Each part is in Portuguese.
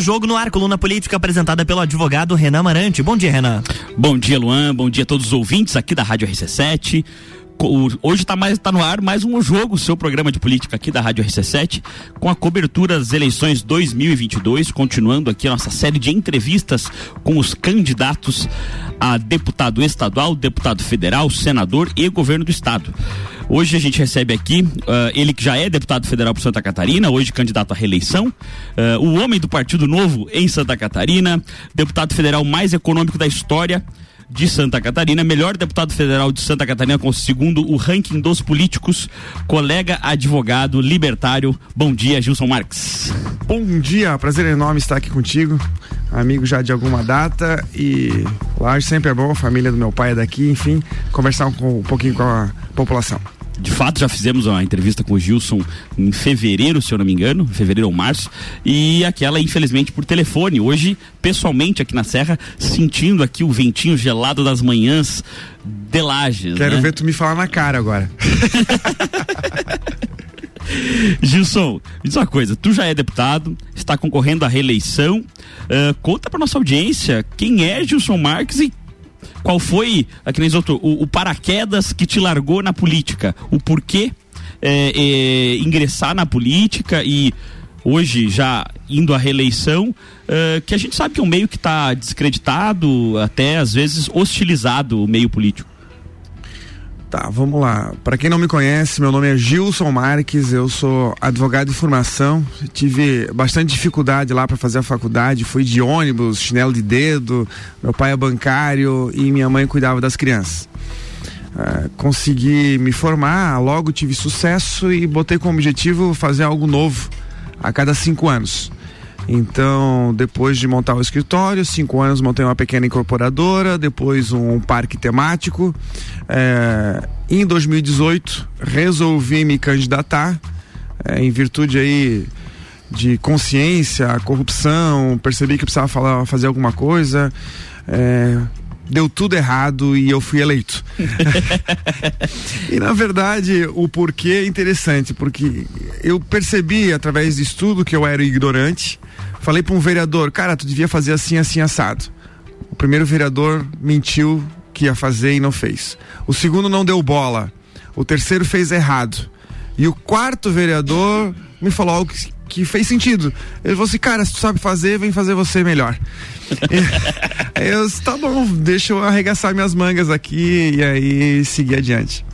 Jogo no Ar, coluna política apresentada pelo advogado Renan Marante. Bom dia, Renan. Bom dia, Luan. Bom dia a todos os ouvintes aqui da Rádio RC7 hoje está mais tá no ar mais um jogo, seu programa de política aqui da Rádio RC7, com a cobertura das eleições 2022, continuando aqui a nossa série de entrevistas com os candidatos a deputado estadual, deputado federal, senador e governo do estado. Hoje a gente recebe aqui uh, ele que já é deputado federal por Santa Catarina, hoje candidato à reeleição, uh, o homem do Partido Novo em Santa Catarina, deputado federal mais econômico da história de Santa Catarina, melhor deputado federal de Santa Catarina, com segundo o ranking dos políticos, colega advogado libertário. Bom dia, Gilson Marques. Bom dia, prazer enorme estar aqui contigo, amigo já de alguma data e lá sempre é bom, a família do meu pai é daqui, enfim, conversar um, um pouquinho com a população de fato já fizemos uma entrevista com o Gilson em fevereiro, se eu não me engano, fevereiro ou março, e aquela infelizmente por telefone. Hoje, pessoalmente aqui na Serra, sentindo aqui o ventinho gelado das manhãs de Lages. Quero né? ver tu me falar na cara agora. Gilson, diz uma coisa, tu já é deputado, está concorrendo à reeleição, uh, conta para nossa audiência quem é Gilson Marques e qual foi, aqui nem outro, o, o, paraquedas que te largou na política? O porquê é, é, ingressar na política e hoje já indo à reeleição, uh, que a gente sabe que é um meio que está descreditado, até às vezes hostilizado o meio político. Tá, vamos lá. Para quem não me conhece, meu nome é Gilson Marques, eu sou advogado de formação. Tive bastante dificuldade lá para fazer a faculdade, fui de ônibus, chinelo de dedo. Meu pai é bancário e minha mãe cuidava das crianças. Uh, consegui me formar, logo tive sucesso e botei como objetivo fazer algo novo a cada cinco anos. Então, depois de montar o escritório, cinco anos montei uma pequena incorporadora, depois um parque temático. É, em 2018, resolvi me candidatar, é, em virtude aí de consciência, corrupção, percebi que precisava falar, fazer alguma coisa. É, deu tudo errado e eu fui eleito. e na verdade, o porquê é interessante, porque eu percebi através de estudo que eu era ignorante, Falei para um vereador, cara, tu devia fazer assim, assim, assado. O primeiro vereador mentiu que ia fazer e não fez. O segundo não deu bola. O terceiro fez errado. E o quarto vereador me falou algo que, que fez sentido. Ele falou assim, cara, se tu sabe fazer, vem fazer você melhor. eu disse, tá bom, deixa eu arregaçar minhas mangas aqui e aí seguir adiante.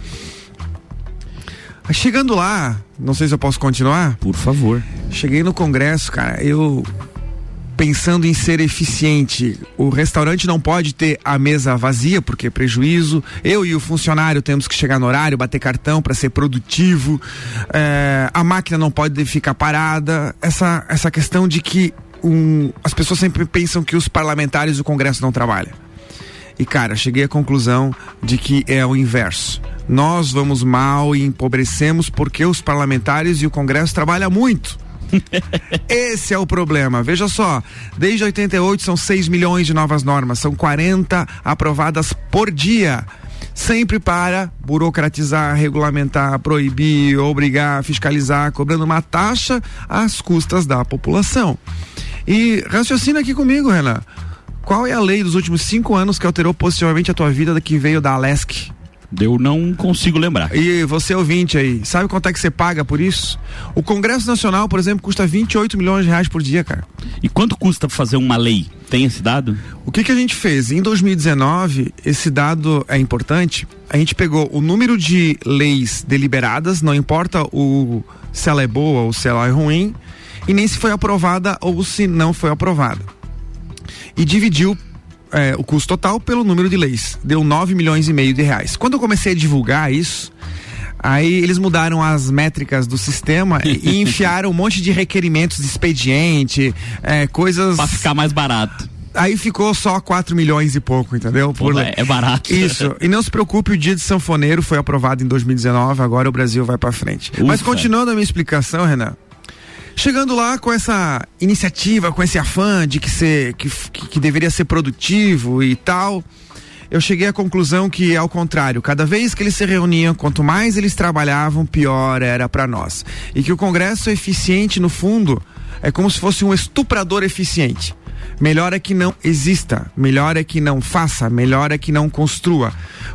Chegando lá, não sei se eu posso continuar. Por favor. Cheguei no congresso, cara, eu pensando em ser eficiente. O restaurante não pode ter a mesa vazia, porque é prejuízo. Eu e o funcionário temos que chegar no horário, bater cartão para ser produtivo. É, a máquina não pode ficar parada. Essa, essa questão de que um, as pessoas sempre pensam que os parlamentares do Congresso não trabalham. E cara, cheguei à conclusão de que é o inverso. Nós vamos mal e empobrecemos porque os parlamentares e o Congresso trabalham muito. Esse é o problema. Veja só, desde 88 são 6 milhões de novas normas, são 40 aprovadas por dia. Sempre para burocratizar, regulamentar, proibir, obrigar, fiscalizar, cobrando uma taxa às custas da população. E raciocina aqui comigo, Renan. Qual é a lei dos últimos cinco anos que alterou positivamente a tua vida que veio da Alesc? Eu não consigo lembrar. E você ouvinte aí, sabe quanto é que você paga por isso? O Congresso Nacional, por exemplo, custa 28 milhões de reais por dia, cara. E quanto custa fazer uma lei? Tem esse dado? O que, que a gente fez? Em 2019, esse dado é importante. A gente pegou o número de leis deliberadas, não importa o, se ela é boa ou se ela é ruim, e nem se foi aprovada ou se não foi aprovada. E dividiu é, o custo total pelo número de leis. Deu 9 milhões e meio de reais. Quando eu comecei a divulgar isso, Aí eles mudaram as métricas do sistema e enfiaram um monte de requerimentos de expediente, é, coisas. Pra ficar mais barato. Aí ficou só 4 milhões e pouco, entendeu? Por... É, é barato. Isso. E não se preocupe, o dia de sanfoneiro foi aprovado em 2019, agora o Brasil vai para frente. Ufa. Mas continuando a minha explicação, Renan. Chegando lá com essa iniciativa, com esse afã de que, ser, que, que deveria ser produtivo e tal, eu cheguei à conclusão que, ao contrário, cada vez que eles se reuniam, quanto mais eles trabalhavam, pior era para nós. E que o Congresso eficiente, no fundo, é como se fosse um estuprador eficiente. Melhor é que não exista, melhor é que não faça, melhor é que não construa.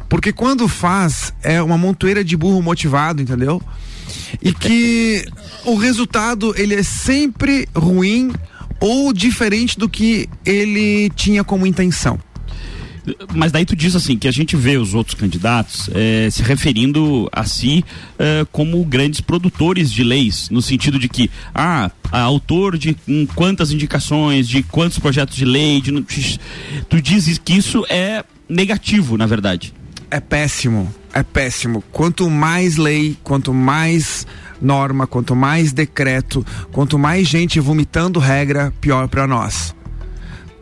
Porque quando faz, é uma montoeira de burro motivado, entendeu? E que o resultado ele é sempre ruim ou diferente do que ele tinha como intenção. Mas daí tu diz assim que a gente vê os outros candidatos eh, se referindo a si eh, como grandes produtores de leis, no sentido de que, ah, autor de um, quantas indicações, de quantos projetos de lei, de, tu dizes que isso é negativo, na verdade. É péssimo, é péssimo. Quanto mais lei, quanto mais norma, quanto mais decreto, quanto mais gente vomitando regra, pior para nós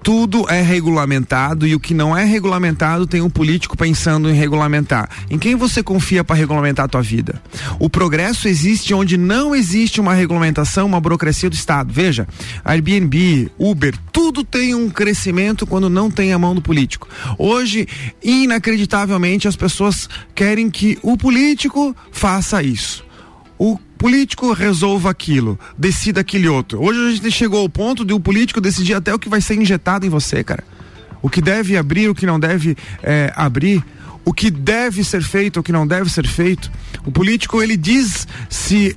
tudo é regulamentado e o que não é regulamentado tem um político pensando em regulamentar. Em quem você confia para regulamentar a tua vida? O progresso existe onde não existe uma regulamentação, uma burocracia do Estado. Veja, Airbnb, Uber, tudo tem um crescimento quando não tem a mão do político. Hoje, inacreditavelmente, as pessoas querem que o político faça isso. O político resolva aquilo, decida aquele outro. Hoje a gente chegou ao ponto de o político decidir até o que vai ser injetado em você, cara. O que deve abrir, o que não deve é, abrir, o que deve ser feito, o que não deve ser feito. O político ele diz se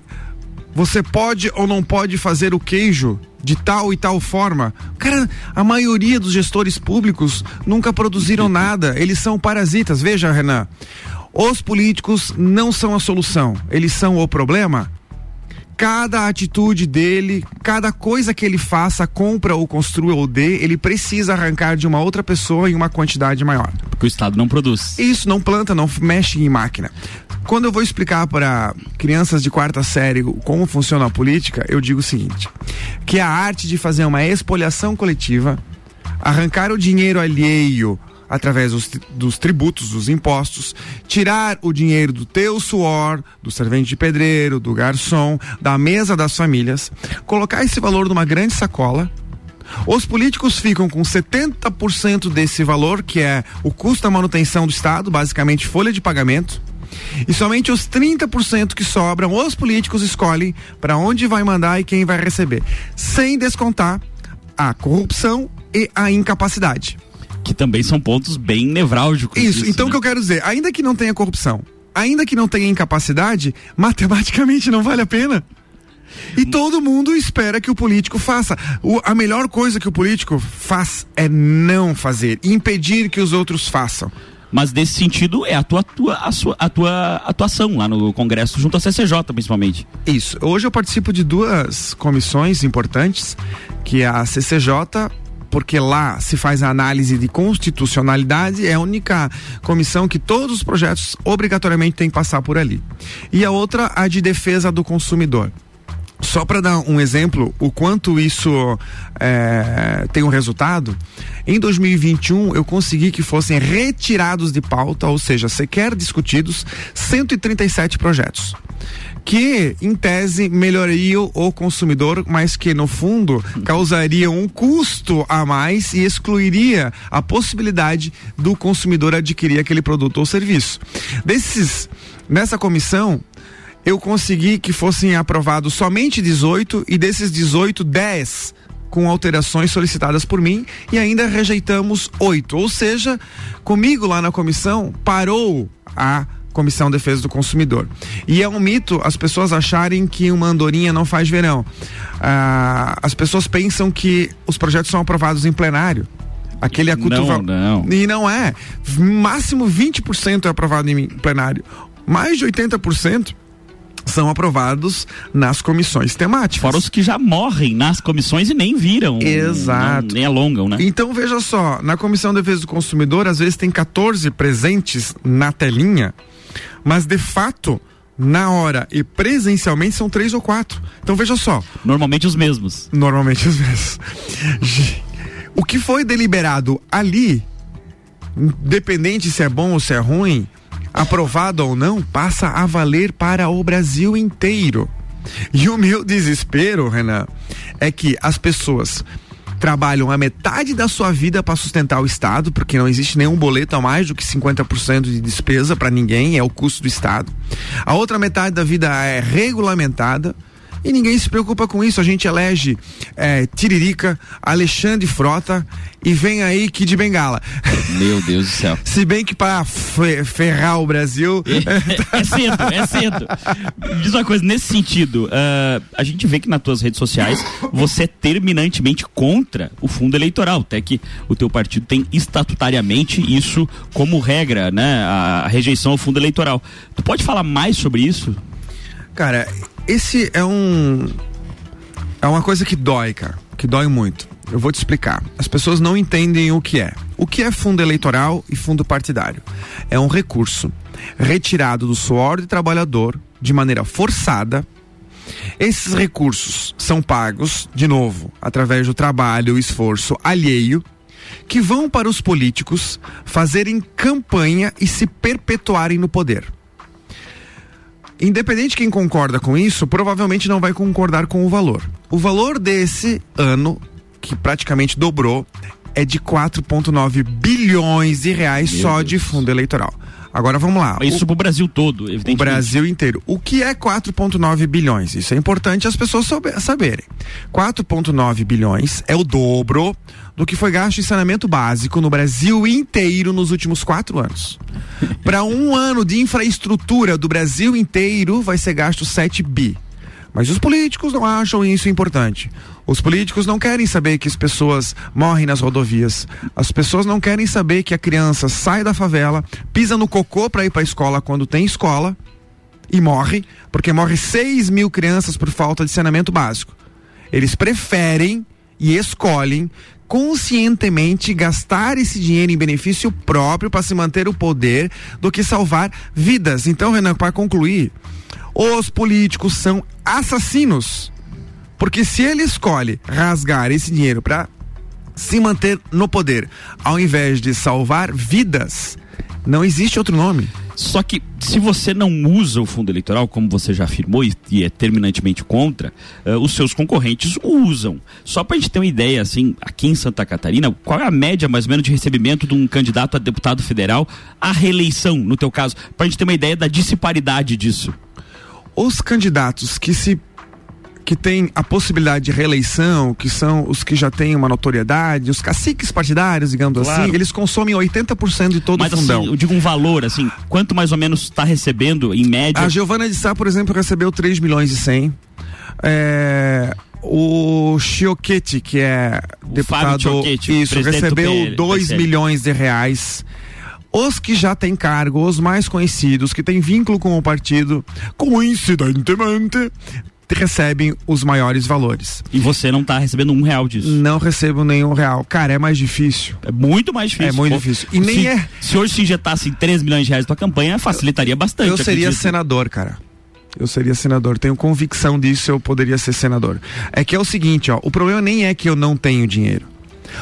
você pode ou não pode fazer o queijo de tal e tal forma. Cara, a maioria dos gestores públicos nunca produziram nada. Eles são parasitas. Veja, Renan. Os políticos não são a solução, eles são o problema. Cada atitude dele, cada coisa que ele faça, compra ou construa ou dê, ele precisa arrancar de uma outra pessoa em uma quantidade maior. Porque o Estado não produz. Isso, não planta, não mexe em máquina. Quando eu vou explicar para crianças de quarta série como funciona a política, eu digo o seguinte: que é a arte de fazer uma expoliação coletiva, arrancar o dinheiro alheio através dos, dos, tributos, dos impostos, tirar o dinheiro do teu suor, do servente de pedreiro, do garçom, da mesa das famílias, colocar esse valor numa grande sacola. Os políticos ficam com 70% desse valor, que é o custo da manutenção do Estado, basicamente folha de pagamento. E somente os 30% que sobram, os políticos escolhem para onde vai mandar e quem vai receber, sem descontar a corrupção e a incapacidade que também são pontos bem nevrálgicos. Isso, disso, então o né? que eu quero dizer, ainda que não tenha corrupção, ainda que não tenha incapacidade, matematicamente não vale a pena. E todo mundo espera que o político faça. O, a melhor coisa que o político faz é não fazer, impedir que os outros façam. Mas nesse sentido é a tua, tua, a, sua, a tua atuação lá no Congresso, junto à CCJ principalmente. Isso. Hoje eu participo de duas comissões importantes, que é a CCJ porque lá se faz a análise de constitucionalidade, é a única comissão que todos os projetos obrigatoriamente têm que passar por ali. E a outra, a de defesa do consumidor. Só para dar um exemplo, o quanto isso é, tem um resultado, em 2021 eu consegui que fossem retirados de pauta, ou seja, sequer discutidos, 137 projetos que, em tese, melhorariam o consumidor, mas que, no fundo, causariam um custo a mais e excluiria a possibilidade do consumidor adquirir aquele produto ou serviço. Desses, nessa comissão, eu consegui que fossem aprovados somente 18 e desses 18, 10 com alterações solicitadas por mim e ainda rejeitamos oito. Ou seja, comigo lá na comissão parou a Comissão de Defesa do Consumidor. E é um mito as pessoas acharem que uma andorinha não faz verão. Ah, as pessoas pensam que os projetos são aprovados em plenário. Aquele acutuval. Não, não. E não é. Máximo 20% é aprovado em plenário. Mais de 80% são aprovados nas comissões temáticas. Fora os que já morrem nas comissões e nem viram. Exato. Não, nem alongam, né? Então veja só, na Comissão de Defesa do Consumidor, às vezes tem 14 presentes na telinha mas de fato na hora e presencialmente são três ou quatro. Então veja só. Normalmente os mesmos. Normalmente os mesmos. O que foi deliberado ali, independente se é bom ou se é ruim, aprovado ou não, passa a valer para o Brasil inteiro. E o meu desespero, Renan, é que as pessoas trabalham a metade da sua vida para sustentar o Estado, porque não existe nenhum boleto a mais do que 50% de despesa para ninguém, é o custo do Estado. A outra metade da vida é regulamentada E ninguém se preocupa com isso. A gente elege é, Tiririca, Alexandre Frota e vem aí que de Bengala. Meu Deus do céu. Se bem que para ferrar o Brasil. É, é, cedo, é cedo. Diz uma coisa, nesse sentido, uh, a gente vê que nas tuas redes sociais você é terminantemente contra o fundo eleitoral, até que o teu partido tem estatutariamente isso como regra, né? A, a rejeição ao fundo eleitoral. Tu pode falar mais sobre isso? Cara, esse é um. É uma coisa que dói, cara. Que dói muito. Eu vou te explicar. As pessoas não entendem o que é. O que é fundo eleitoral e fundo partidário? É um recurso retirado do suor de trabalhador de maneira forçada. Esses recursos são pagos, de novo, através do trabalho e esforço alheio, que vão para os políticos fazerem campanha e se perpetuarem no poder. Independente de quem concorda com isso, provavelmente não vai concordar com o valor. O valor desse ano, que praticamente dobrou, é de 4,9 bilhões de reais Meu só Deus. de fundo eleitoral. Agora vamos lá. Isso o, pro Brasil todo, evidentemente. O Brasil inteiro. O que é 4,9 bilhões? Isso é importante as pessoas saberem. 4,9 bilhões é o dobro do que foi gasto em saneamento básico no Brasil inteiro nos últimos quatro anos. Para um ano de infraestrutura do Brasil inteiro, vai ser gasto 7 bi. Mas os políticos não acham isso importante. Os políticos não querem saber que as pessoas morrem nas rodovias. As pessoas não querem saber que a criança sai da favela, pisa no cocô para ir para a escola quando tem escola e morre, porque morre 6 mil crianças por falta de saneamento básico. Eles preferem e escolhem conscientemente gastar esse dinheiro em benefício próprio para se manter o poder do que salvar vidas. Então, Renan, para concluir, os políticos são assassinos porque se ele escolhe rasgar esse dinheiro para se manter no poder, ao invés de salvar vidas, não existe outro nome. Só que se você não usa o fundo eleitoral, como você já afirmou e, é terminantemente contra, uh, os seus concorrentes usam. Só para a gente ter uma ideia, assim, aqui em Santa Catarina, qual é a média mais ou menos de recebimento de um candidato a deputado federal à reeleição, no teu caso, para a gente ter uma ideia da disparidade disso? Os candidatos que se que tem a possibilidade de reeleição, que são os que já têm uma notoriedade, os caciques partidários, digamos claro. assim, eles consomem 80% de todo Mas, o fundão. Assim, eu digo um valor, assim, quanto mais ou menos está recebendo em média? A Giovana de Sá, por exemplo, recebeu 3 milhões e 100. É, o Chioquete, que é o deputado, isso, recebeu 2 milhões de reais. Os que já têm cargo, os mais conhecidos, que têm vínculo com o partido, coincidentemente, recebem os maiores valores. E você não está recebendo um real disso? Não recebo nenhum real. Cara, é mais difícil. É muito mais difícil. É muito Pô, difícil. E nem se, é. Se hoje se injetasse 3 milhões de reais tua campanha, facilitaria bastante. Eu seria acredito. senador, cara. Eu seria senador. Tenho convicção disso, eu poderia ser senador. É que é o seguinte, ó. O problema nem é que eu não tenho dinheiro.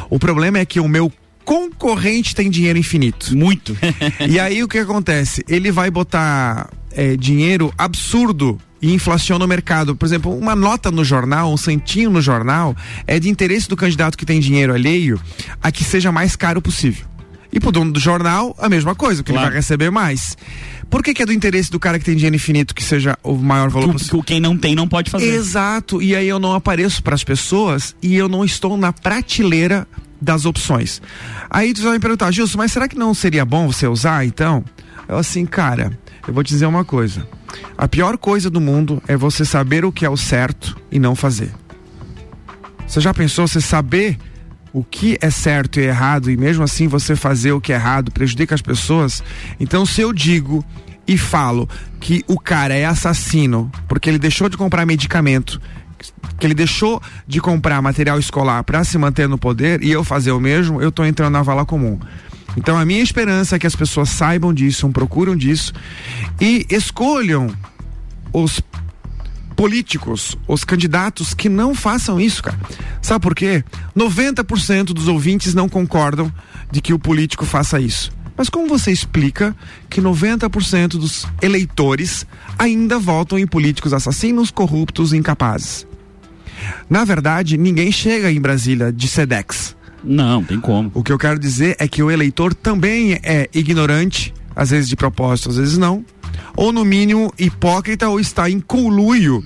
O problema é que o meu concorrente tem dinheiro infinito. Muito. e aí o que acontece? Ele vai botar é, dinheiro absurdo e inflaciona o mercado. Por exemplo, uma nota no jornal, um centinho no jornal, é de interesse do candidato que tem dinheiro alheio a que seja mais caro possível. E pro dono do jornal, a mesma coisa, porque claro. ele vai receber mais. Por que, que, é do interesse do cara que tem dinheiro infinito que seja o maior valor possível? Quem não tem não pode fazer. Exato. E aí eu não apareço para as pessoas e eu não estou na prateleira das opções. Aí tu vai me perguntar, Gilson, mas será que não seria bom você usar então? Eu assim, cara, eu vou te dizer uma coisa. A pior coisa do mundo é você saber o que é o certo e não fazer. Você já pensou você saber o que é certo e errado e mesmo assim você fazer o que é errado prejudica as pessoas? Então, se eu digo e falo que o cara é assassino porque ele deixou de comprar medicamento, que ele deixou de comprar material escolar para se manter no poder e eu fazer o mesmo, eu estou entrando na vala comum. Então a minha esperança é que as pessoas saibam disso, procuram disso e escolham os políticos, os candidatos que não façam isso, cara. Sabe por quê? 90% dos ouvintes não concordam de que o político faça isso. Mas como você explica que 90% dos eleitores ainda votam em políticos assassinos, corruptos e incapazes? Na verdade, ninguém chega em Brasília de SEDEX. Não, tem como. O que eu quero dizer é que o eleitor também é ignorante, às vezes de propósito, às vezes não, ou no mínimo hipócrita ou está em conluio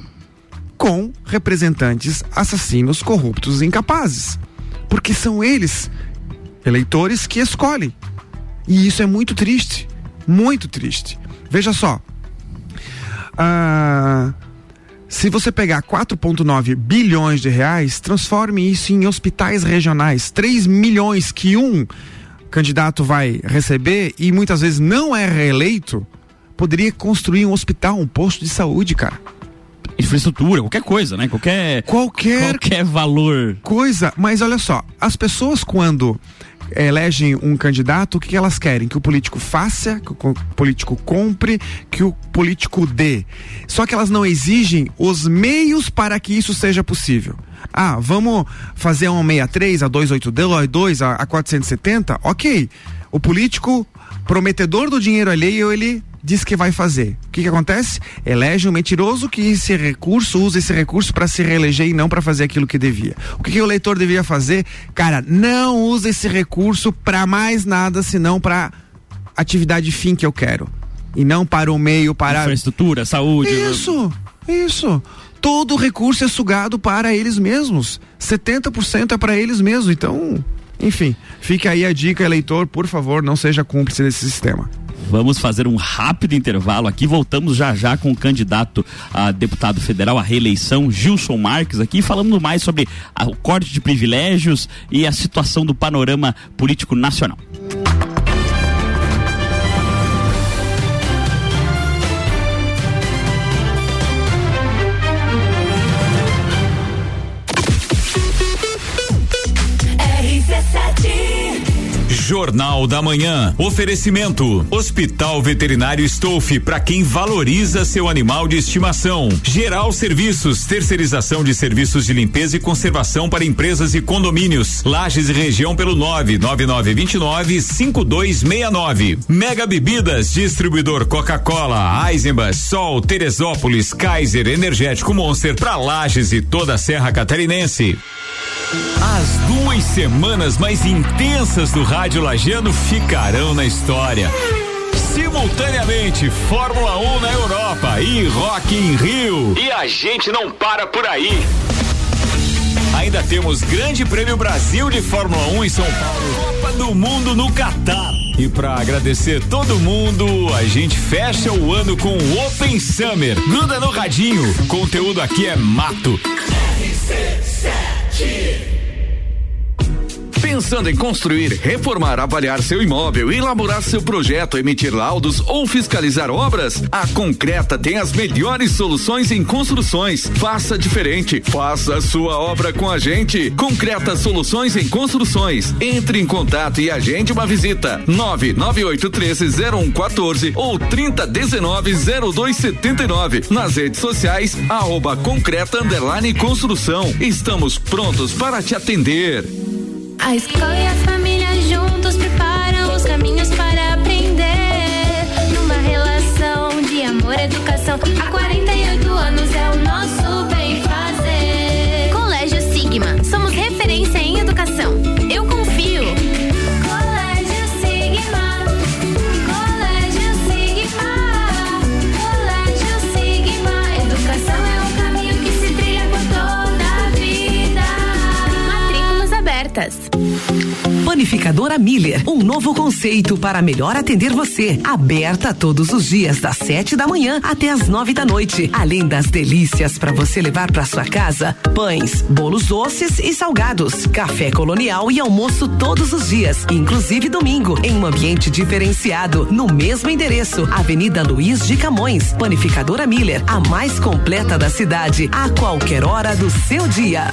com representantes assassinos, corruptos e incapazes. Porque são eles, eleitores, que escolhem. E isso é muito triste. Muito triste. Veja só. Ah, se você pegar 4,9 bilhões de reais, transforme isso em hospitais regionais. 3 milhões que um candidato vai receber e muitas vezes não é reeleito, poderia construir um hospital, um posto de saúde, cara. Infraestrutura, qualquer coisa, né? Qualquer. Qualquer. Qualquer valor. Coisa. Mas olha só, as pessoas quando elegem um candidato, o que elas querem? Que o político faça, que o político compre, que o político dê. Só que elas não exigem os meios para que isso seja possível. Ah, vamos fazer a 163, a 282, a, a 470? Ok. O político prometedor do dinheiro alheio, ele diz que vai fazer. O que, que acontece? Elege um mentiroso que esse recurso, usa esse recurso para se reeleger e não para fazer aquilo que devia. O que, que o eleitor devia fazer? Cara, não usa esse recurso para mais nada senão para atividade fim que eu quero. E não para o meio, para. Infraestrutura, saúde. Isso, isso. Todo recurso é sugado para eles mesmos. 70% é para eles mesmos. Então, enfim, fica aí a dica, eleitor, por favor, não seja cúmplice desse sistema. Vamos fazer um rápido intervalo aqui. Voltamos já já com o candidato a deputado federal à reeleição, Gilson Marques, aqui falando mais sobre o corte de privilégios e a situação do panorama político nacional. Jornal da Manhã. Oferecimento: Hospital Veterinário Stolf para quem valoriza seu animal de estimação. Geral Serviços, terceirização de serviços de limpeza e conservação para empresas e condomínios. Lages e região pelo 99929 5269. Mega Bebidas, distribuidor Coca-Cola, Eisenbach, Sol, Teresópolis, Kaiser, Energético Monster para Lages e toda a Serra Catarinense. As duas semanas mais intensas do Rádio Lagiano ficarão na história. Simultaneamente, Fórmula 1 na Europa e Rock in Rio. E a gente não para por aí. Ainda temos Grande Prêmio Brasil de Fórmula 1 em São Paulo, Copa do Mundo no Catar. E para agradecer todo mundo, a gente fecha o ano com o Open Summer. Gruda no radinho, conteúdo aqui é mato. RC7 Pensando em construir, reformar, avaliar seu imóvel, elaborar seu projeto, emitir laudos ou fiscalizar obras? A Concreta tem as melhores soluções em construções. Faça diferente. Faça a sua obra com a gente. Concreta Soluções em Construções. Entre em contato e agende uma visita. 998130114 ou 30190279. Nas redes sociais, arroba concreta construção. Estamos prontos para te atender. A escola e a família juntos preparam os caminhos para aprender. Numa relação de amor e educação. Há 48 anos é o nosso Panificadora Miller, um novo conceito para melhor atender você. Aberta todos os dias das sete da manhã até as nove da noite. Além das delícias para você levar para sua casa, pães, bolos doces e salgados, café colonial e almoço todos os dias, inclusive domingo, em um ambiente diferenciado, no mesmo endereço, Avenida Luiz de Camões. Panificadora Miller, a mais completa da cidade, a qualquer hora do seu dia.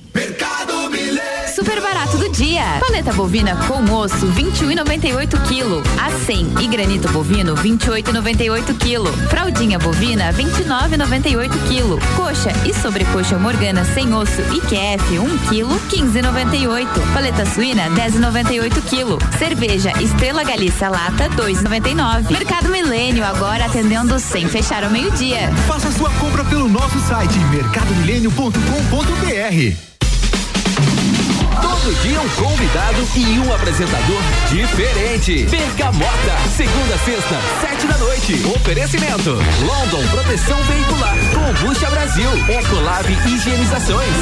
Super barato do dia. Paleta bovina com osso 21,98 kg. A 100 e granito bovino 28,98 kg. Fraldinha bovina 29,98 kg. Coxa e sobrecoxa morgana sem osso e QF 1 kg 15,98. Paleta suína 10,98 kg. Cerveja Estrela Galícia lata 2,99. Mercado Milênio agora atendendo sem fechar ao meio-dia. Faça sua compra pelo nosso site mercadomilênio.com.br. Todo dia um convidado e um apresentador diferente. Bergamota, segunda a sexta, sete da noite. Oferecimento: London Proteção Veicular, Combucha Brasil, Ecolab Higienizações.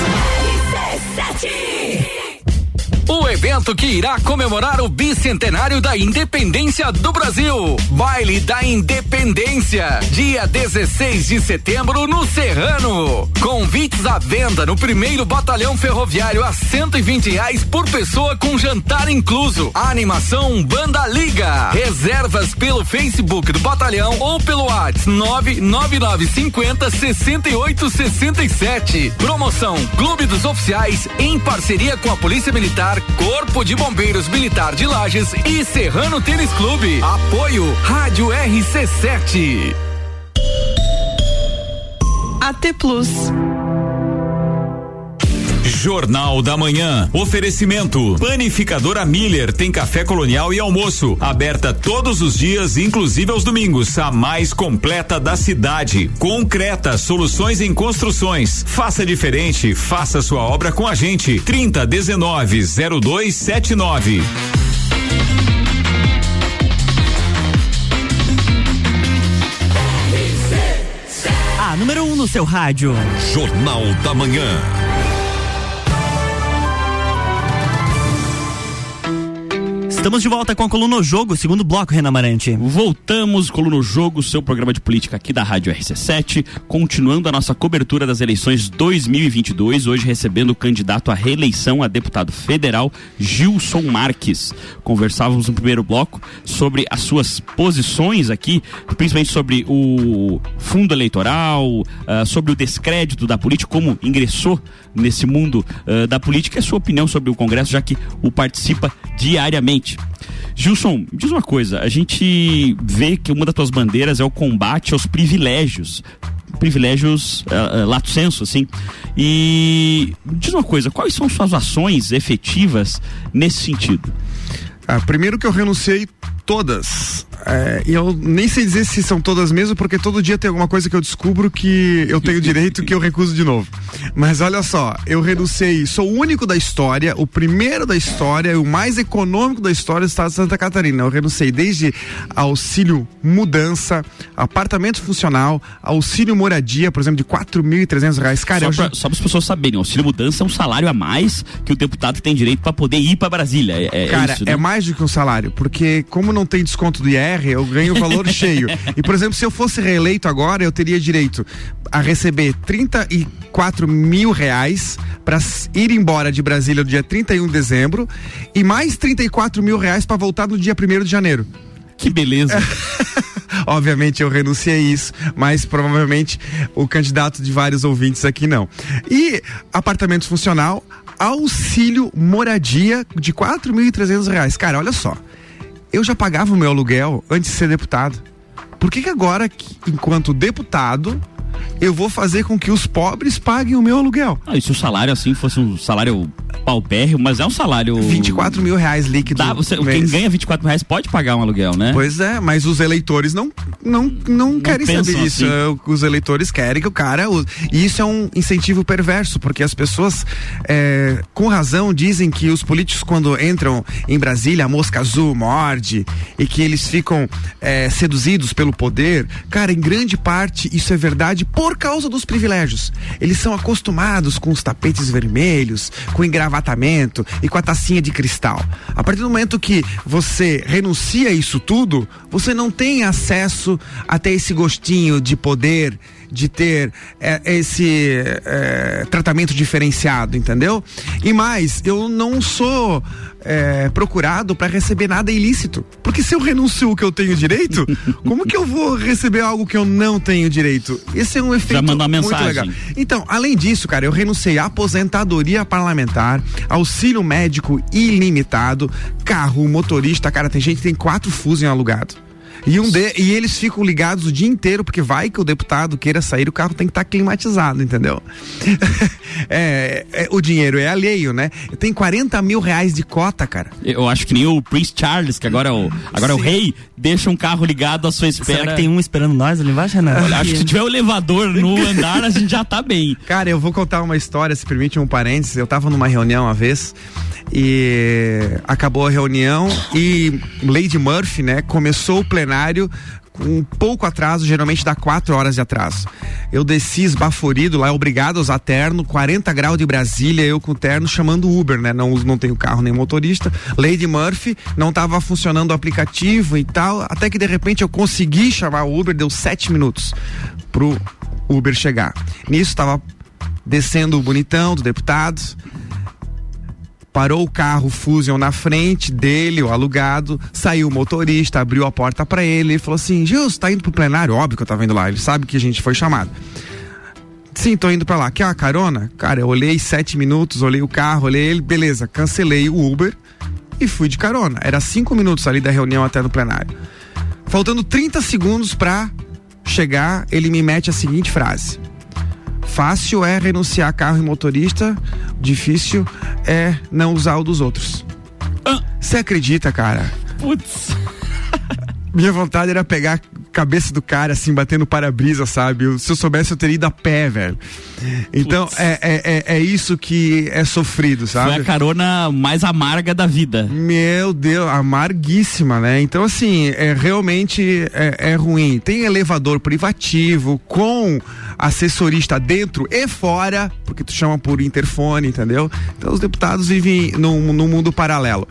O evento que irá comemorar o bicentenário da independência do Brasil. Baile da Independência, dia 16 de setembro no Serrano. Convites à venda no primeiro batalhão ferroviário a 120 reais por pessoa com jantar incluso. Animação Banda Liga. Reservas pelo Facebook do batalhão ou pelo WhatsApp 99950 6867. Promoção Clube dos Oficiais em parceria com a Polícia Militar Corpo de Bombeiros Militar de Lages e Serrano Tênis Clube. Apoio Rádio RC7. AT Plus. Jornal da Manhã. Oferecimento. Panificadora Miller tem café colonial e almoço. Aberta todos os dias, inclusive aos domingos. A mais completa da cidade. Concreta, soluções em construções. Faça diferente, faça sua obra com a gente. 30 19 0279. A número 1 um no seu rádio. Jornal da Manhã. Estamos de volta com a coluna Jogo, segundo bloco, Renan Marante. Voltamos, coluna Jogo, seu programa de política aqui da Rádio RC7, continuando a nossa cobertura das eleições 2022, hoje recebendo o candidato à reeleição a deputado federal, Gilson Marques. Conversávamos no primeiro bloco sobre as suas posições aqui, principalmente sobre o fundo eleitoral, uh, sobre o descrédito da política, como ingressou nesse mundo uh, da política, a sua opinião sobre o Congresso, já que o participa diariamente. Gilson, diz uma coisa, a gente vê que uma das tuas bandeiras é o combate aos privilégios privilégios uh, uh, lato senso, assim. E diz uma coisa, quais são suas ações efetivas nesse sentido? Ah, primeiro que eu renunciei todas. É, eu nem sei dizer se são todas mesmo, porque todo dia tem alguma coisa que eu descubro que eu tenho direito que eu recuso de novo. Mas olha só, eu renunciei, sou o único da história, o primeiro da história, o mais econômico da história do estado de Santa Catarina. Eu renunciei desde auxílio mudança, apartamento funcional, auxílio moradia, por exemplo, de quatro mil e trezentos reais. Cara, só, eu já... só para as pessoas saberem, auxílio mudança é um salário a mais que o deputado tem direito para poder ir para Brasília. É, é Cara, isso, né? é mais do que um salário, porque como não tem desconto do IR, eu ganho o valor cheio. E, por exemplo, se eu fosse reeleito agora, eu teria direito a receber 34 mil reais para ir embora de Brasília no dia 31 de dezembro e mais 34 mil reais para voltar no dia 1 de janeiro. Que beleza. Obviamente eu renunciei a isso, mas provavelmente o candidato de vários ouvintes aqui não. E apartamento funcional, auxílio moradia de quatro mil e trezentos reais. Cara, olha só, eu já pagava o meu aluguel antes de ser deputado. Por que que agora, enquanto deputado, eu vou fazer com que os pobres paguem o meu aluguel. Ah, e se o salário assim fosse um salário paupérrimo, mas é um salário. 24 mil reais líquido. Dá, você, quem ganha 24 mil reais pode pagar um aluguel, né? Pois é, mas os eleitores não, não, não, não querem saber isso. Assim. Os eleitores querem que o cara. E isso é um incentivo perverso, porque as pessoas, é, com razão, dizem que os políticos, quando entram em Brasília, a mosca azul morde e que eles ficam é, seduzidos pelo poder. Cara, em grande parte isso é verdade por causa dos privilégios. Eles são acostumados com os tapetes vermelhos, com o engravatamento e com a tacinha de cristal. A partir do momento que você renuncia a isso tudo, você não tem acesso até esse gostinho de poder, de ter é, esse é, tratamento diferenciado, entendeu? E mais, eu não sou é, procurado para receber nada ilícito. Porque se eu renuncio o que eu tenho direito, como que eu vou receber algo que eu não tenho direito? Esse é um efeito Já mandou muito mensagem. legal. Então, além disso, cara, eu renunciei à aposentadoria parlamentar, auxílio médico ilimitado, carro, motorista, cara, tem gente que tem quatro fusos em alugado. E, um de, e eles ficam ligados o dia inteiro, porque vai que o deputado queira sair, o carro tem que estar climatizado, entendeu? é, é, o dinheiro é alheio, né? Tem 40 mil reais de cota, cara. Eu acho que nem o Prince Charles, que agora é o, agora é o rei, deixa um carro ligado à sua espera. Será que tem um esperando nós ali embaixo, Renan? Olha, acho que se tiver o elevador no andar, a gente já tá bem. Cara, eu vou contar uma história, se permite um parênteses. Eu tava numa reunião uma vez e acabou a reunião e Lady Murphy, né, começou o plenário com um pouco atraso, geralmente dá quatro horas de atraso. Eu desci esbaforido lá, obrigado a usar terno, 40 graus de Brasília, eu com terno chamando Uber, né? Não, não tenho carro nem motorista. Lady Murphy, não tava funcionando o aplicativo e tal, até que de repente eu consegui chamar o Uber, deu sete minutos pro Uber chegar. Nisso tava descendo o bonitão do deputado, parou o carro Fusion na frente dele, o alugado, saiu o motorista, abriu a porta para ele e falou assim: Gilson, tá indo pro plenário? Óbvio que eu tava indo lá, ele sabe que a gente foi chamado. Sim, tô indo pra lá. Quer uma carona? Cara, eu olhei sete minutos, olhei o carro, olhei ele, beleza, cancelei o Uber e fui de carona. Era cinco minutos ali da reunião até no plenário. Faltando 30 segundos pra chegar, ele me mete a seguinte frase. Fácil é renunciar carro e motorista, difícil é não usar o dos outros. Você acredita, cara? Putz. Minha vontade era pegar a cabeça do cara, assim, bater no para-brisa, sabe? Eu- se eu soubesse, eu teria ido a pé, velho. Então, é, é, é, é isso que é sofrido, sabe? Foi a carona mais amarga da vida. Meu Deus, amarguíssima, né? Então, assim, é realmente é, é ruim. Tem elevador privativo com assessorista dentro e fora, porque tu chama por interfone, entendeu? Então os deputados vivem num, num mundo paralelo.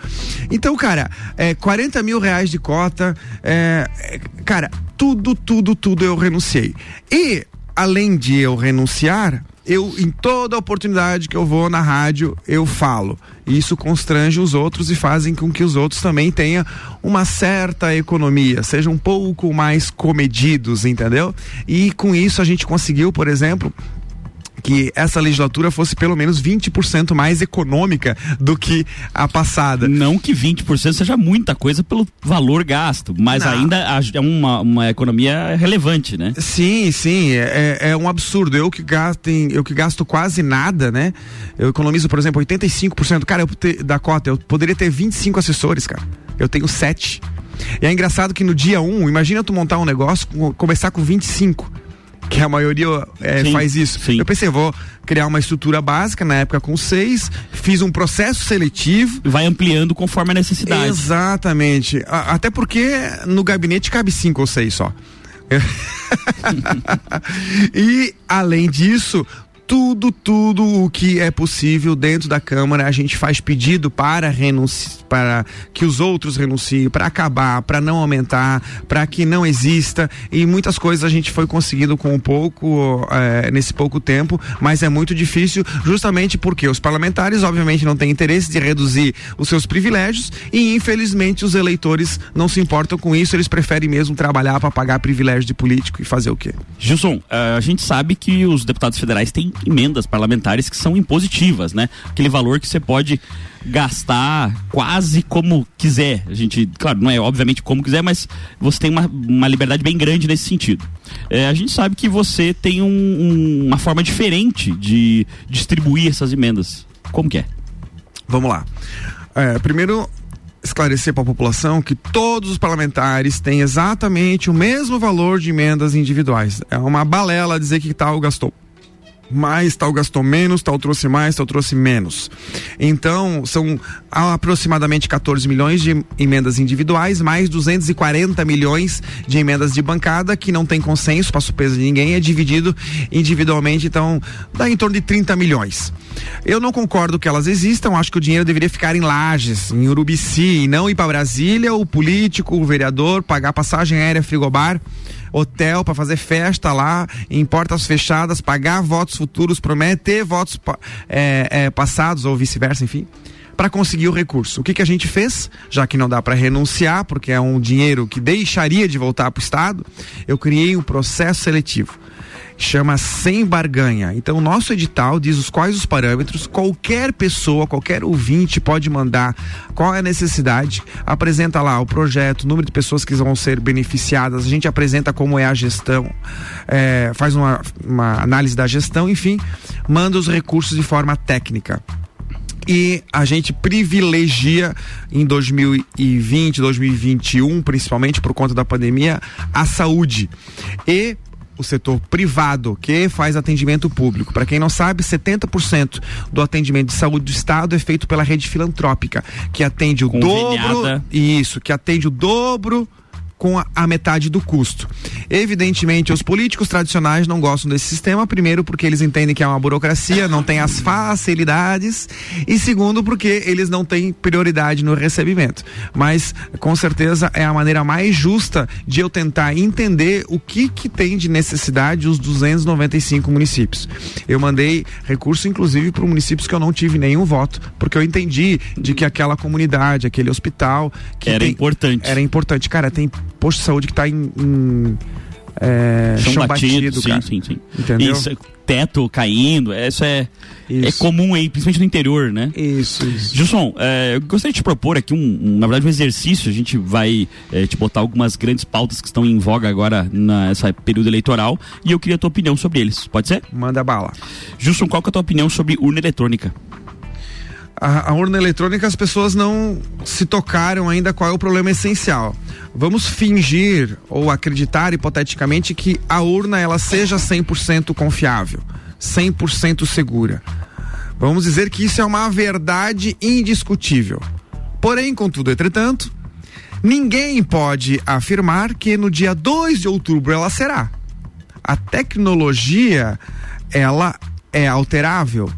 Então, cara, é 40 mil reais de cota, é, é, cara, tudo, tudo, tudo eu renunciei. E, além de eu renunciar, eu, em toda oportunidade que eu vou na rádio, eu falo. Isso constrange os outros e fazem com que os outros também tenham uma certa economia, sejam um pouco mais comedidos, entendeu? E com isso a gente conseguiu, por exemplo, que essa legislatura fosse pelo menos 20% mais econômica do que a passada. Não que 20% seja muita coisa pelo valor gasto, mas Não. ainda é uma, uma economia relevante, né? Sim, sim, é, é um absurdo. Eu que gasto, em- eu que gasto quase nada, né? Eu economizo, por exemplo, 85%. Cara, eu te- da cota, eu poderia ter 25 assessores, cara. Eu tenho 7. E é engraçado que no dia 1, imagina tu montar um negócio, com- começar com 25. Que a maioria é, Sim, faz isso. sim. Eu pensei, vou criar uma estrutura básica, na época com seis, fiz um processo seletivo, Vai ampliando conforme a necessidade. Exatamente. A- até porque no gabinete cabe cinco ou seis só. e além disso, tudo, tudo o que é possível dentro da Câmara, a gente faz pedido para renunci para que os outros renunciem, para acabar, para não aumentar, para que não exista. E muitas coisas a gente foi conseguindo com um pouco, eh, nesse pouco tempo, mas é muito difícil, justamente porque os parlamentares, obviamente, não têm interesse de reduzir os seus privilégios e, infelizmente, os eleitores não se importam com isso, eles preferem mesmo trabalhar para pagar privilégio de político e fazer o quê? Gilson, eh, a gente sabe que os deputados federais têm emendas parlamentares que são impositivas, né? Aquele valor que você pode gastar quase como quiser. A gente, claro, não é obviamente como quiser, mas você tem uma, uma liberdade bem grande nesse sentido. Eh, a gente sabe que você tem um- um- uma forma diferente de distribuir essas emendas. Como que é? Vamos lá. É, primeiro, esclarecer para a população que todos os parlamentares têm exatamente o mesmo valor de emendas individuais. É uma balela dizer que tal gastou mais, tal gastou menos, tal trouxe mais, tal trouxe menos. Então, são aproximadamente 14 milhões de emendas individuais, mais 240 milhões de emendas de bancada, que não tem consenso para surpresa de ninguém, é dividido individualmente, então dá em torno de 30 milhões. Eu não concordo que elas existam, acho que o dinheiro deveria ficar em Lages, em Urubici, e não ir para Brasília, o político, o vereador, pagar passagem aérea, frigobar hotel para fazer festa lá em portas fechadas, pagar votos futuros, prometer votos é, é, passados ou vice-versa, enfim, para conseguir o recurso. O que, que a gente fez? Já que não dá para renunciar, porque é um dinheiro que deixaria de voltar para o Estado, eu criei um processo seletivo chama sem barganha. Então, o nosso edital diz os quais os parâmetros, qualquer pessoa, qualquer ouvinte pode mandar qual é a necessidade, apresenta lá o projeto, o número de pessoas que vão ser beneficiadas, a gente apresenta como é a gestão, eh, faz uma, uma análise da gestão, enfim, manda os recursos de forma técnica. E a gente privilegia em 2020, 2021, principalmente por conta da pandemia, a saúde. E o setor privado que faz atendimento público. Para quem não sabe, 70% do atendimento de saúde do estado é feito pela rede filantrópica, que atende o dobro, isso, que atende o dobro com a, a metade do custo. Evidentemente, os políticos tradicionais não gostam desse sistema, primeiro porque eles entendem que é uma burocracia, não tem as facilidades, e segundo porque eles não têm prioridade no recebimento. Mas com certeza é a maneira mais justa de eu tentar entender o que que tem de necessidade os 295 municípios. Eu mandei recurso inclusive para municípios que eu não tive nenhum voto, porque eu entendi de que aquela comunidade, aquele hospital que Era tem- importante. era importante. Cara, tem posto de saúde que tá em. em, é, chão, batido, sim, cara. sim, sim. Entendeu? Isso, é teto caindo, isso é, é Isso. comum aí, principalmente no interior, né? Isso, isso. Gilson, é, eu gostaria de te propor aqui um, um, na verdade, um exercício. A gente vai é, te botar algumas grandes pautas que estão em voga agora nessa período eleitoral e eu queria a tua opinião sobre eles. Pode ser? Manda bala. Gilson, qual que é a tua opinião sobre urna eletrônica? A, a urna eletrônica as pessoas não se tocaram ainda qual é o problema essencial. Vamos fingir ou acreditar hipoteticamente que a urna ela seja 100% confiável, 100% segura. Vamos dizer que isso é uma verdade indiscutível. Porém, contudo, entretanto, ninguém pode afirmar que no dia 2 de outubro ela será. A tecnologia, ela é alterável.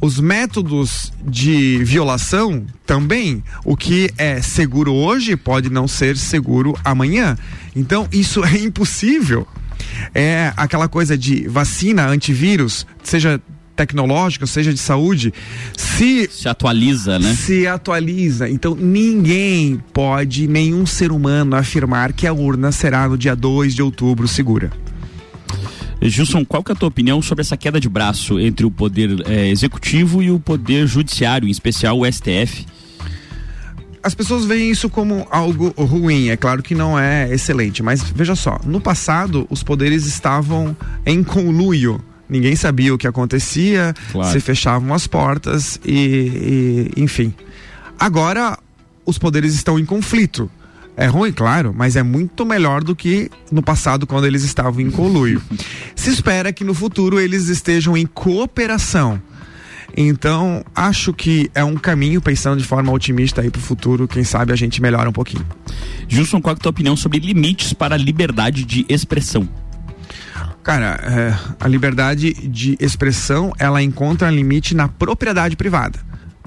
Os métodos de violação também. O que é seguro hoje pode não ser seguro amanhã. Então, isso é impossível. É aquela coisa de vacina, antivírus, seja tecnológica, seja de saúde, se Se atualiza, né? se atualiza. Então ninguém pode, nenhum ser humano, afirmar que a urna será no dia 2 de outubro segura. Gilson, qual que é a tua opinião sobre essa queda de braço entre o poder eh, executivo e o poder judiciário, em especial o STF? As pessoas veem isso como algo ruim, é claro que não é excelente, mas veja só, no passado os poderes estavam em conluio. Ninguém sabia o que acontecia, Claro. se fechavam as portas e, e enfim. Agora os poderes estão em conflito. É ruim, claro, mas é muito melhor do que no passado quando eles estavam em conluio. Se espera que no futuro eles estejam em cooperação. Então, acho que é um caminho, pensando de forma otimista aí pro futuro, quem sabe a gente melhora um pouquinho. Gilson, qual é a tua opinião sobre limites para a liberdade de expressão? Cara, é, a liberdade de expressão, ela encontra limite na propriedade privada.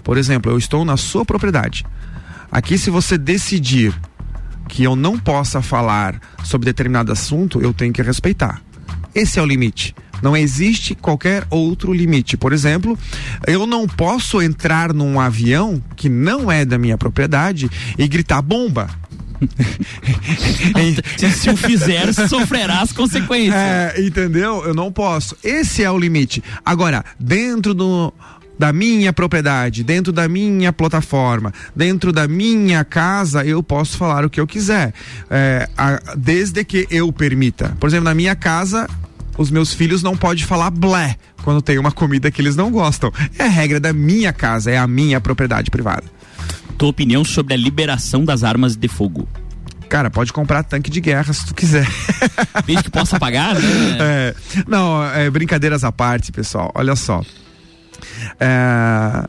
Por exemplo, eu estou na sua propriedade. Aqui, se você decidir que eu não possa falar sobre determinado assunto, eu tenho que respeitar. Esse é o limite. Não existe qualquer outro limite. Por exemplo, eu não posso entrar num avião que não é da minha propriedade e gritar bomba. Se, o fizer, sofrerá as consequências. É, entendeu? Eu não posso. Esse é o limite. Agora, dentro do da minha propriedade, dentro da minha plataforma, dentro da minha casa, eu posso falar o que eu quiser, É, a- desde que eu permita. Por exemplo, na minha casa, os meus filhos não podem falar blé quando tem uma comida que eles não gostam. É a regra da minha casa, é a minha propriedade privada. Tua opinião sobre a liberação das armas de fogo? Cara, pode comprar tanque de guerra se tu quiser. Desde que possa pagar, né? É, não, é, brincadeiras à parte, pessoal. Olha só. É,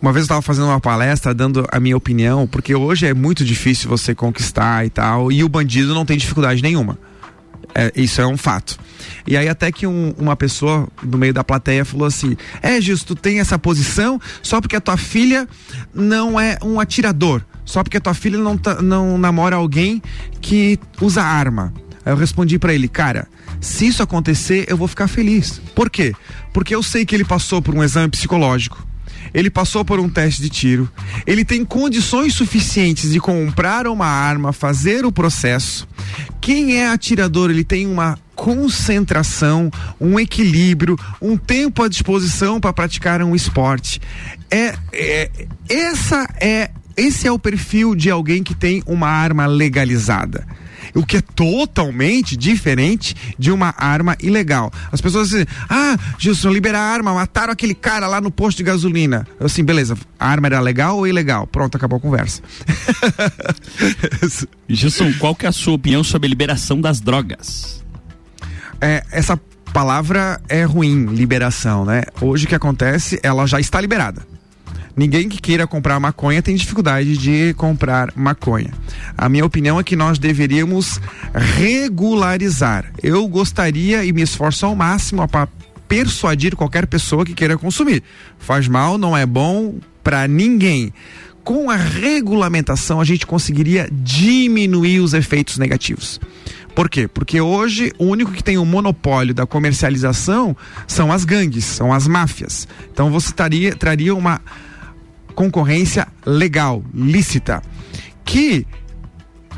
uma vez eu estava fazendo uma palestra dando a minha opinião, porque hoje é muito difícil você conquistar e tal, e o bandido não tem dificuldade nenhuma. É, isso é um fato. E aí até que um- uma pessoa do meio da plateia falou assim: É, Gilson, tu tem essa posição só porque a tua filha não é um atirador. Só porque a tua filha não, não namora alguém que usa arma. Aí eu respondi para ele, cara, se isso acontecer, eu vou ficar feliz. Por quê? Porque eu sei que ele passou por um exame psicológico. Ele passou por um teste de tiro. Ele tem condições suficientes de comprar uma arma, fazer o processo. Quem é atirador, ele tem uma concentração, um equilíbrio, um tempo à disposição para praticar um esporte. É, é essa é esse é o perfil de alguém que tem uma arma legalizada o que é totalmente diferente de uma arma ilegal. As pessoas dizem, ah, Gilson, libera a arma, mataram aquele cara lá no posto de gasolina. Eu assim, beleza, a arma era legal ou ilegal? Pronto, acabou a conversa. Gilson, qual que é a sua opinião sobre a liberação das drogas? É, essa palavra é ruim, liberação, né? Hoje o que acontece, ela já está liberada. Ninguém que queira comprar maconha tem dificuldade de comprar maconha. A minha opinião é que nós deveríamos regularizar. Eu gostaria e me esforço ao máximo para persuadir qualquer pessoa que queira consumir. Faz mal, não é bom para ninguém com a regulamentação a gente conseguiria diminuir os efeitos negativos. Por quê? Porque hoje o único que tem o monopólio da comercialização são as gangues, são as máfias. Então você taria, traria uma concorrência legal, lícita, que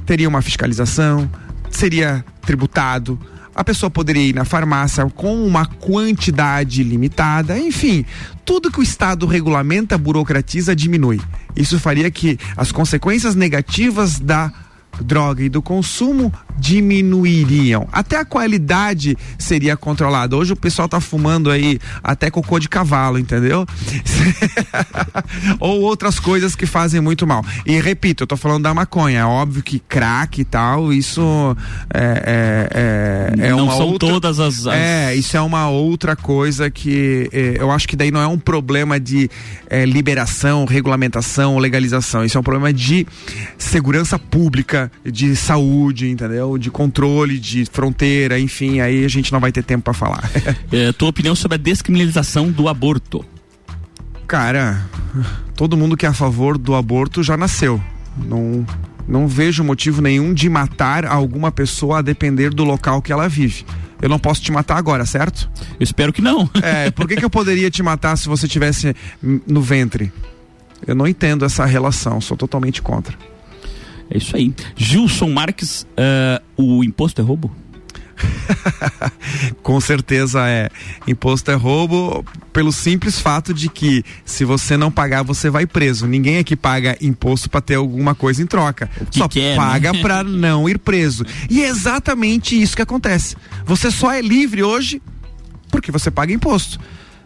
teria uma fiscalização, seria tributado, a pessoa poderia ir na farmácia com uma quantidade limitada, enfim, tudo que o Estado regulamenta, burocratiza, diminui. Isso faria que as consequências negativas da droga e do consumo diminuiriam. Até a qualidade seria controlada. Hoje o pessoal tá fumando aí até cocô de cavalo, entendeu? Ou outras coisas que fazem muito mal. E repito, eu tô falando da maconha. É óbvio que crack e tal, isso é, é, é, é não uma são outra, todas as, as, É, isso é uma outra coisa que é, eu acho que daí não é um problema de é, liberação, regulamentação, legalização. Isso é um problema de segurança pública, de saúde, entendeu? De controle de fronteira, enfim, aí a gente não vai ter tempo para falar. é, tua opinião sobre a descriminalização do aborto? Cara, todo mundo que é a favor do aborto já nasceu. Não, não vejo motivo nenhum de matar alguma pessoa a depender do local que ela vive. Eu não posso te matar agora, certo? Eu espero que não. É, por que, que eu poderia te matar se você tivesse no ventre? Eu não entendo essa relação, sou totalmente contra. É isso aí. Gilson Marques, uh, o imposto é roubo? Com certeza é. Imposto é roubo pelo simples fato de que se você não pagar, você vai preso. Ninguém aqui paga imposto para ter alguma coisa em troca. Só quer, paga né? para não ir preso. E é exatamente isso que acontece. Você só é livre hoje porque você paga imposto.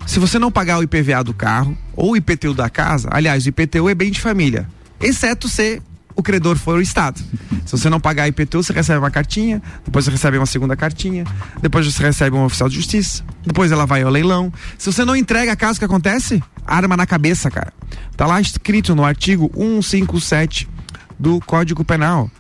Se você não pagar o IPVA do carro ou o IPTU da casa, aliás, o IPTU é bem de família, exceto ser o credor for o Estado. Se você não pagar IPTU, você recebe uma cartinha, depois você recebe uma segunda cartinha, depois você recebe um oficial de justiça, depois ela vai ao leilão. Se você não entrega a casa, o que acontece? Arma na cabeça, cara. Tá lá escrito no artigo 157 do Código Penal.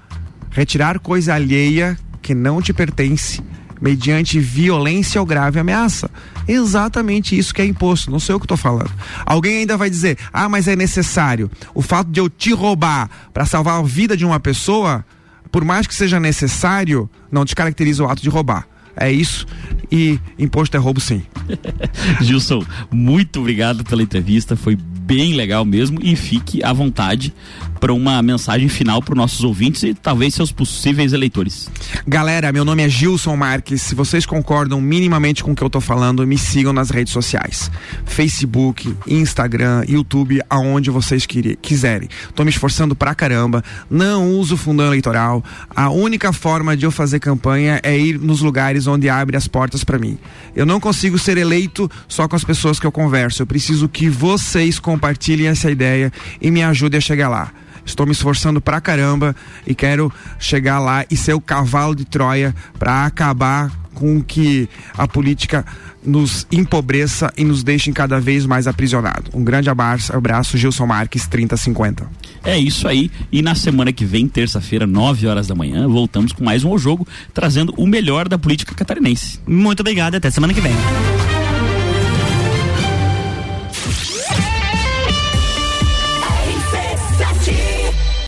Retirar coisa alheia que não te pertence mediante violência ou grave ameaça. Exatamente isso que é imposto, não sei o que estou falando. Alguém ainda vai dizer: ah, mas é necessário. O fato de eu te roubar para salvar a vida de uma pessoa, por mais que seja necessário, não descaracteriza o ato de roubar. É isso. E imposto é roubo, sim. Gilson, muito obrigado pela entrevista. Foi bem legal mesmo. E fique à vontade para uma mensagem final para os nossos ouvintes e talvez seus possíveis eleitores. Galera, meu nome é Gilson Marques. Se vocês concordam minimamente com o que eu tô falando, me sigam nas redes sociais: Facebook, Instagram, YouTube, aonde vocês quiserem. Tô me esforçando pra caramba. Não uso fundão eleitoral. A única forma de eu fazer campanha é ir nos lugares onde abre as portas para mim. Eu não consigo ser eleito só com as pessoas que eu converso. Eu preciso que vocês compartilhem essa ideia e me ajudem a chegar lá. Estou me esforçando pra caramba e quero chegar lá e ser o cavalo de Troia para acabar com que a política nos empobreça e nos deixe cada vez mais aprisionados. Um grande abraço, abraço Gilson Marques 3050. É isso aí. E na semana que vem, terça-feira, 9 horas da manhã, voltamos com mais um O Jogo, trazendo o melhor da política catarinense. Muito obrigado, até semana que vem.